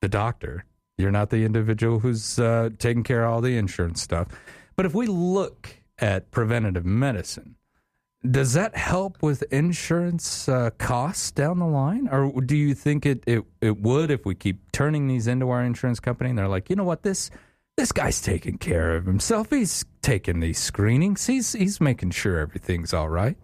the doctor. You're not the individual who's uh, taking care of all the insurance stuff. But if we look at preventative medicine, does that help with insurance uh, costs down the line, or do you think it, it it would if we keep turning these into our insurance company and they're like, you know what, this this guy's taking care of himself. He's taking these screenings. He's he's making sure everything's all right.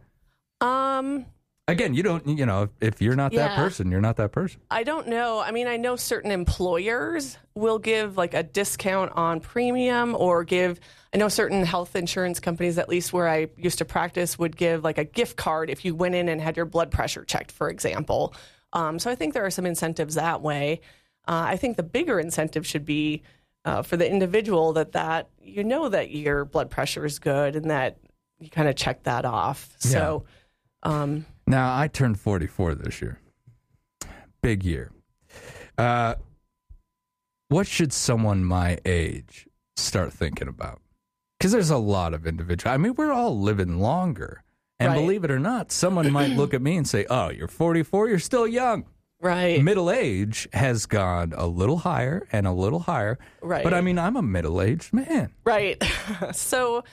um, Again, you don't, you know, if you're not that Yeah. person, you're not that person. I don't know. I mean, I know certain employers will give like a discount on premium or give, I know certain health insurance companies, at least where I used to practice, would give like a gift card if you went in and had your blood pressure checked, for example. Um, so I think there are some incentives that way. Uh, I think the bigger incentive should be uh, for the individual that that you know that your blood pressure is good and that you kind of check that off. So, um, Now, I turned 44 this year. Big year. Uh, what should someone my age start thinking about? Because there's a lot of individual. I mean, we're all living longer. And Right. believe it or not, someone might look at me and say, Oh, you're 44, you're still young. Right. Middle age has gone a little higher and a little higher. Right. But I mean, I'm a middle aged man. Right. so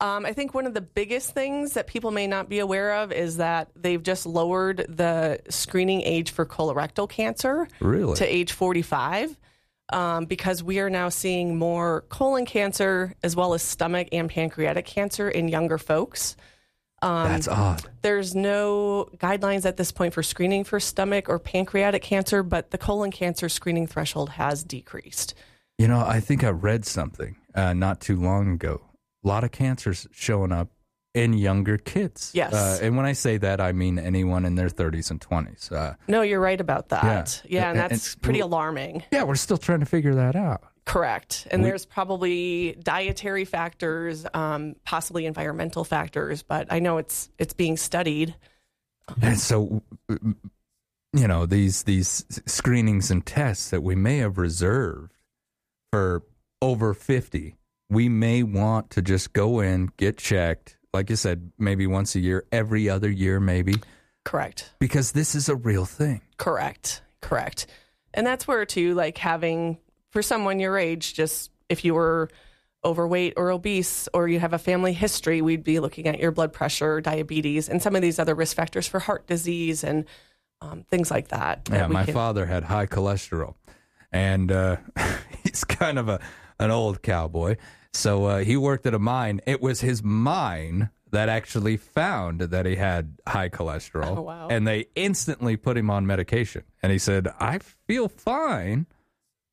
um, I think one of the biggest things that people may not be aware of is that they've just lowered the screening age for colorectal cancer Really? to age 45 um, because we are now seeing more colon cancer as well as stomach and pancreatic cancer in younger folks. Um, That's odd. There's no guidelines at this point for screening for stomach or pancreatic cancer, but the colon cancer screening threshold has decreased. You know, I think I read something uh, not too long ago. A lot of cancers showing up in younger kids. Yes. Uh, and when I say that, I mean anyone in their 30s and 20s. Uh, No, you're right about that. Yeah. Yeah, and And- that's and- pretty alarming. yeah, we're still trying to figure that out. Correct. And We- there's probably dietary factors, um, possibly environmental factors, but I know it's it's being studied. And so, you know, these these screenings and tests that we may have reserved for over 50, we may want to just go in, get checked, like you said, maybe once a year, every other year, maybe, Correct. because this is a real thing. Correct. Correct. And that's where too, like having for someone your age, just if you were overweight or obese or you have a family history, we'd be looking at your blood pressure, diabetes, and some of these other risk factors for heart disease and um, things like that. that Yeah, my can- father had high cholesterol, and uh, he's kind of a an old cowboy. So uh, he worked at a mine. It was his mine that actually found that he had high cholesterol, Oh, wow. and they instantly put him on medication. And he said, "I feel fine."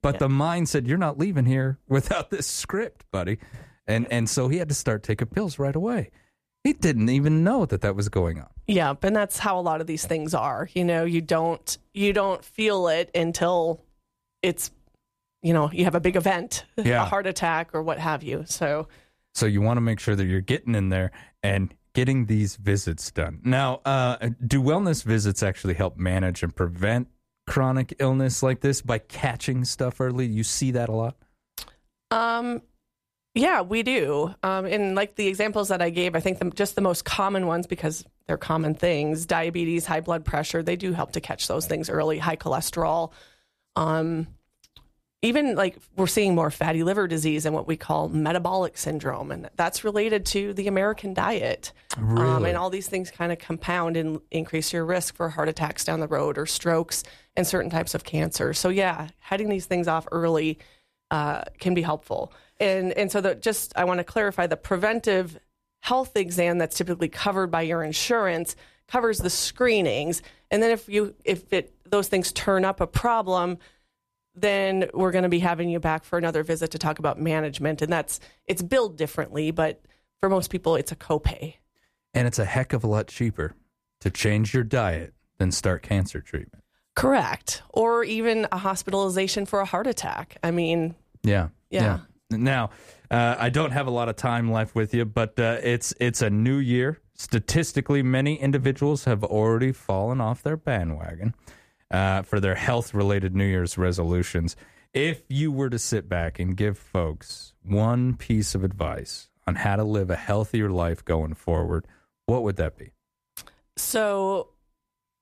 But the mine said, "You're not leaving here without this script, buddy," and and so he had to start taking pills right away. He didn't even know that that was going on. Yeah, and that's how a lot of these things are. You know, you don't you don't feel it until it's you know, you have a big event, Yeah. a heart attack or what have you. So, So you want to make sure that you're getting in there and getting these visits done. Now, uh, do wellness visits actually help manage and prevent chronic illness like this by catching stuff early? You see that a lot. um yeah, we do. Um and like the examples that I gave, I think the, just the most common ones because they're common things, diabetes, high blood pressure, they do help to catch those things early, high cholesterol. Um even like we're seeing more fatty liver disease and what we call metabolic syndrome and that's related to the american diet. Um, and all these things kind of compound and increase your risk for heart attacks down the road or strokes and certain types of cancer. So yeah heading these things off early uh, can be helpful. And and so that just i want to clarify the preventive health exam that's typically covered by your insurance covers the screenings. And then if you if it those things turn up a problem then we're going to be having you back for another visit to talk about management and that's it's billed differently but for most people it's a copay And it's a heck of a lot cheaper to change your diet than start cancer treatment. correct or even a hospitalization for a heart attack i mean Yeah. Yeah. Now, uh, I don't have a lot of time left with you, but uh, it's it's a new year. Statistically, many individuals have already fallen off their bandwagon uh, for their health related New Year's resolutions. If you were to sit back and give folks one piece of advice on how to live a healthier life going forward, what would that be? so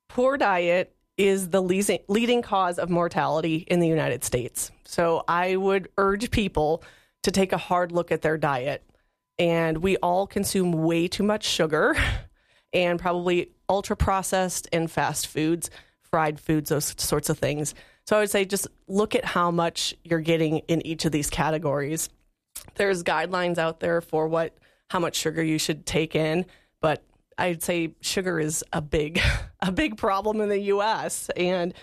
poor diet is the leading cause of mortality in the united states so i would urge people to take a hard look at their diet and we all consume way too much sugar and probably ultra processed and fast foods fried foods those sorts of things so i would say just look at how much you're getting in each of these categories there's guidelines out there for what how much sugar you should take in but I'd say sugar is a big, a big problem in the U.S. and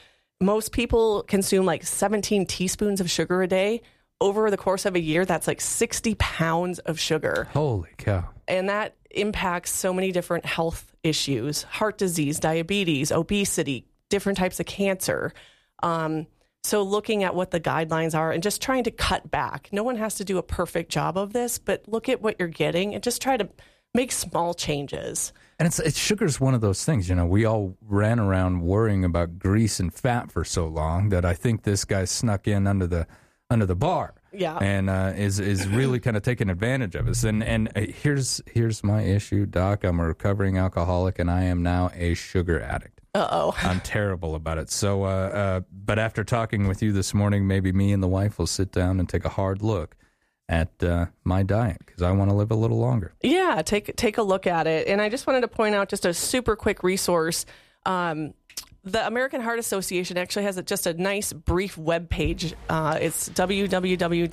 most people consume like 17 teaspoons of sugar a day. Over the course of a year, that's like 60 pounds of sugar. Holy cow! And that impacts so many different health issues: heart disease, diabetes, obesity, different types of cancer. Um, so, looking at what the guidelines are and just trying to cut back. No one has to do a perfect job of this, but look at what you're getting and just try to make small changes. And it's, it's sugar's one of those things, you know. We all ran around worrying about grease and fat for so long that I think this guy snuck in under the under the bar. Yeah. And uh, is is really kind of taking advantage of us. And and uh, here's here's my issue, Doc. I'm a recovering alcoholic, and I am now a sugar addict. Uh oh. I'm terrible about it. So, uh, uh, but after talking with you this morning, maybe me and the wife will sit down and take a hard look at uh, my diet because I want to live a little longer. Yeah, take take a look at it. And I just wanted to point out just a super quick resource. Um, the American Heart Association actually has a, just a nice brief web page. Uh, it's www.heart.org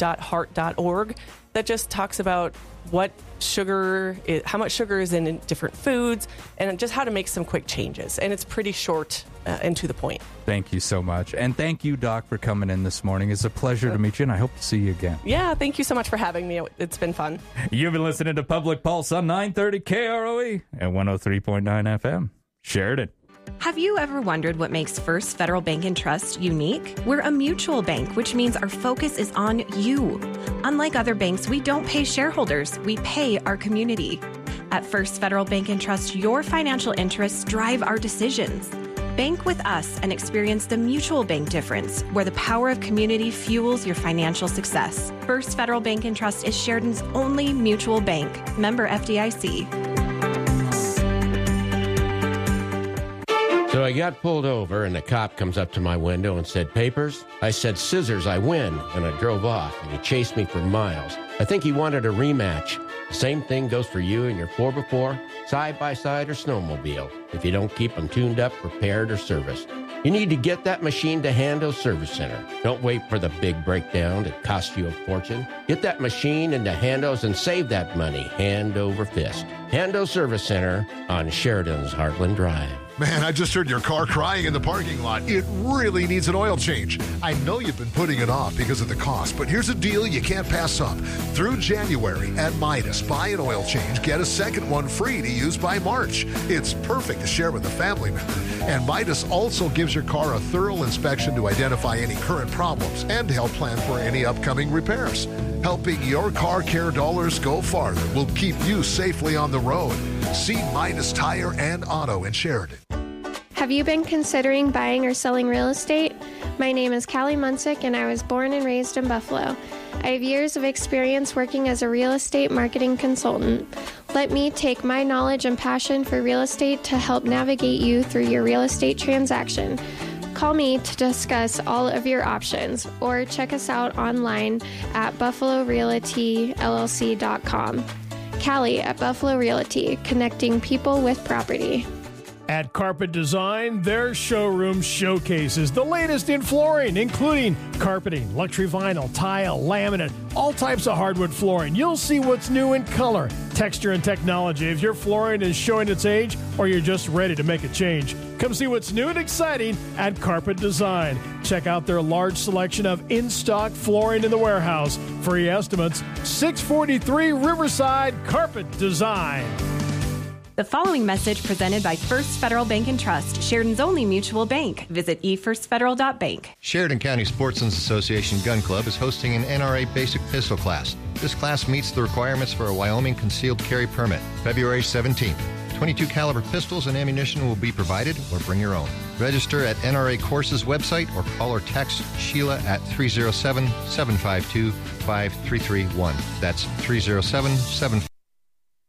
that just talks about what sugar, is, how much sugar is in different foods, and just how to make some quick changes. And it's pretty short uh, and to the point. Thank you so much, and thank you, Doc, for coming in this morning. It's a pleasure to meet you, and I hope to see you again. Yeah, thank you so much for having me. It's been fun. You've been listening to Public Pulse on 930 KROE and 103.9 FM. Sheridan. Have you ever wondered what makes First Federal Bank and Trust unique? We're a mutual bank, which means our focus is on you. Unlike other banks, we don't pay shareholders, we pay our community. At First Federal Bank and Trust, your financial interests drive our decisions. Bank with us and experience the mutual bank difference, where the power of community fuels your financial success. First Federal Bank and Trust is Sheridan's only mutual bank. Member FDIC. So I got pulled over, and the cop comes up to my window and said, Papers? I said, Scissors, I win. And I drove off, and he chased me for miles. I think he wanted a rematch. The same thing goes for you and your 4x4, side by side, or snowmobile if you don't keep them tuned up, repaired, or serviced. You need to get that machine to Hando Service Center. Don't wait for the big breakdown that costs you a fortune. Get that machine into Hando's and save that money hand over fist. Hando Service Center on Sheridan's Heartland Drive. Man, I just heard your car crying in the parking lot. It really needs an oil change. I know you've been putting it off because of the cost, but here's a deal you can't pass up. Through January at Midas, buy an oil change, get a second one free to use by March. It's perfect to share with a family member. And Midas also gives your car a thorough inspection to identify any current problems and to help plan for any upcoming repairs. Helping your car care dollars go farther will keep you safely on the road. See Midas Tire and Auto in Sheridan. Have you been considering buying or selling real estate? My name is Callie Munsick, and I was born and raised in Buffalo. I have years of experience working as a real estate marketing consultant. Let me take my knowledge and passion for real estate to help navigate you through your real estate transaction. Call me to discuss all of your options or check us out online at buffalorealtyllc.com. Callie at Buffalo Realty, connecting people with property. At Carpet Design, their showroom showcases the latest in flooring, including carpeting, luxury vinyl, tile, laminate, all types of hardwood flooring. You'll see what's new in color, texture, and technology. If your flooring is showing its age or you're just ready to make a change, come see what's new and exciting at Carpet Design. Check out their large selection of in stock flooring in the warehouse. Free estimates 643 Riverside Carpet Design. The following message presented by First Federal Bank and Trust, Sheridan's only mutual bank. Visit efirstfederal.bank. Sheridan County Sportsman's Association Gun Club is hosting an NRA basic pistol class. This class meets the requirements for a Wyoming concealed carry permit. February 17th. 22 caliber pistols and ammunition will be provided or bring your own. Register at NRA Courses website or call or text Sheila at 307 752 5331. That's 307 752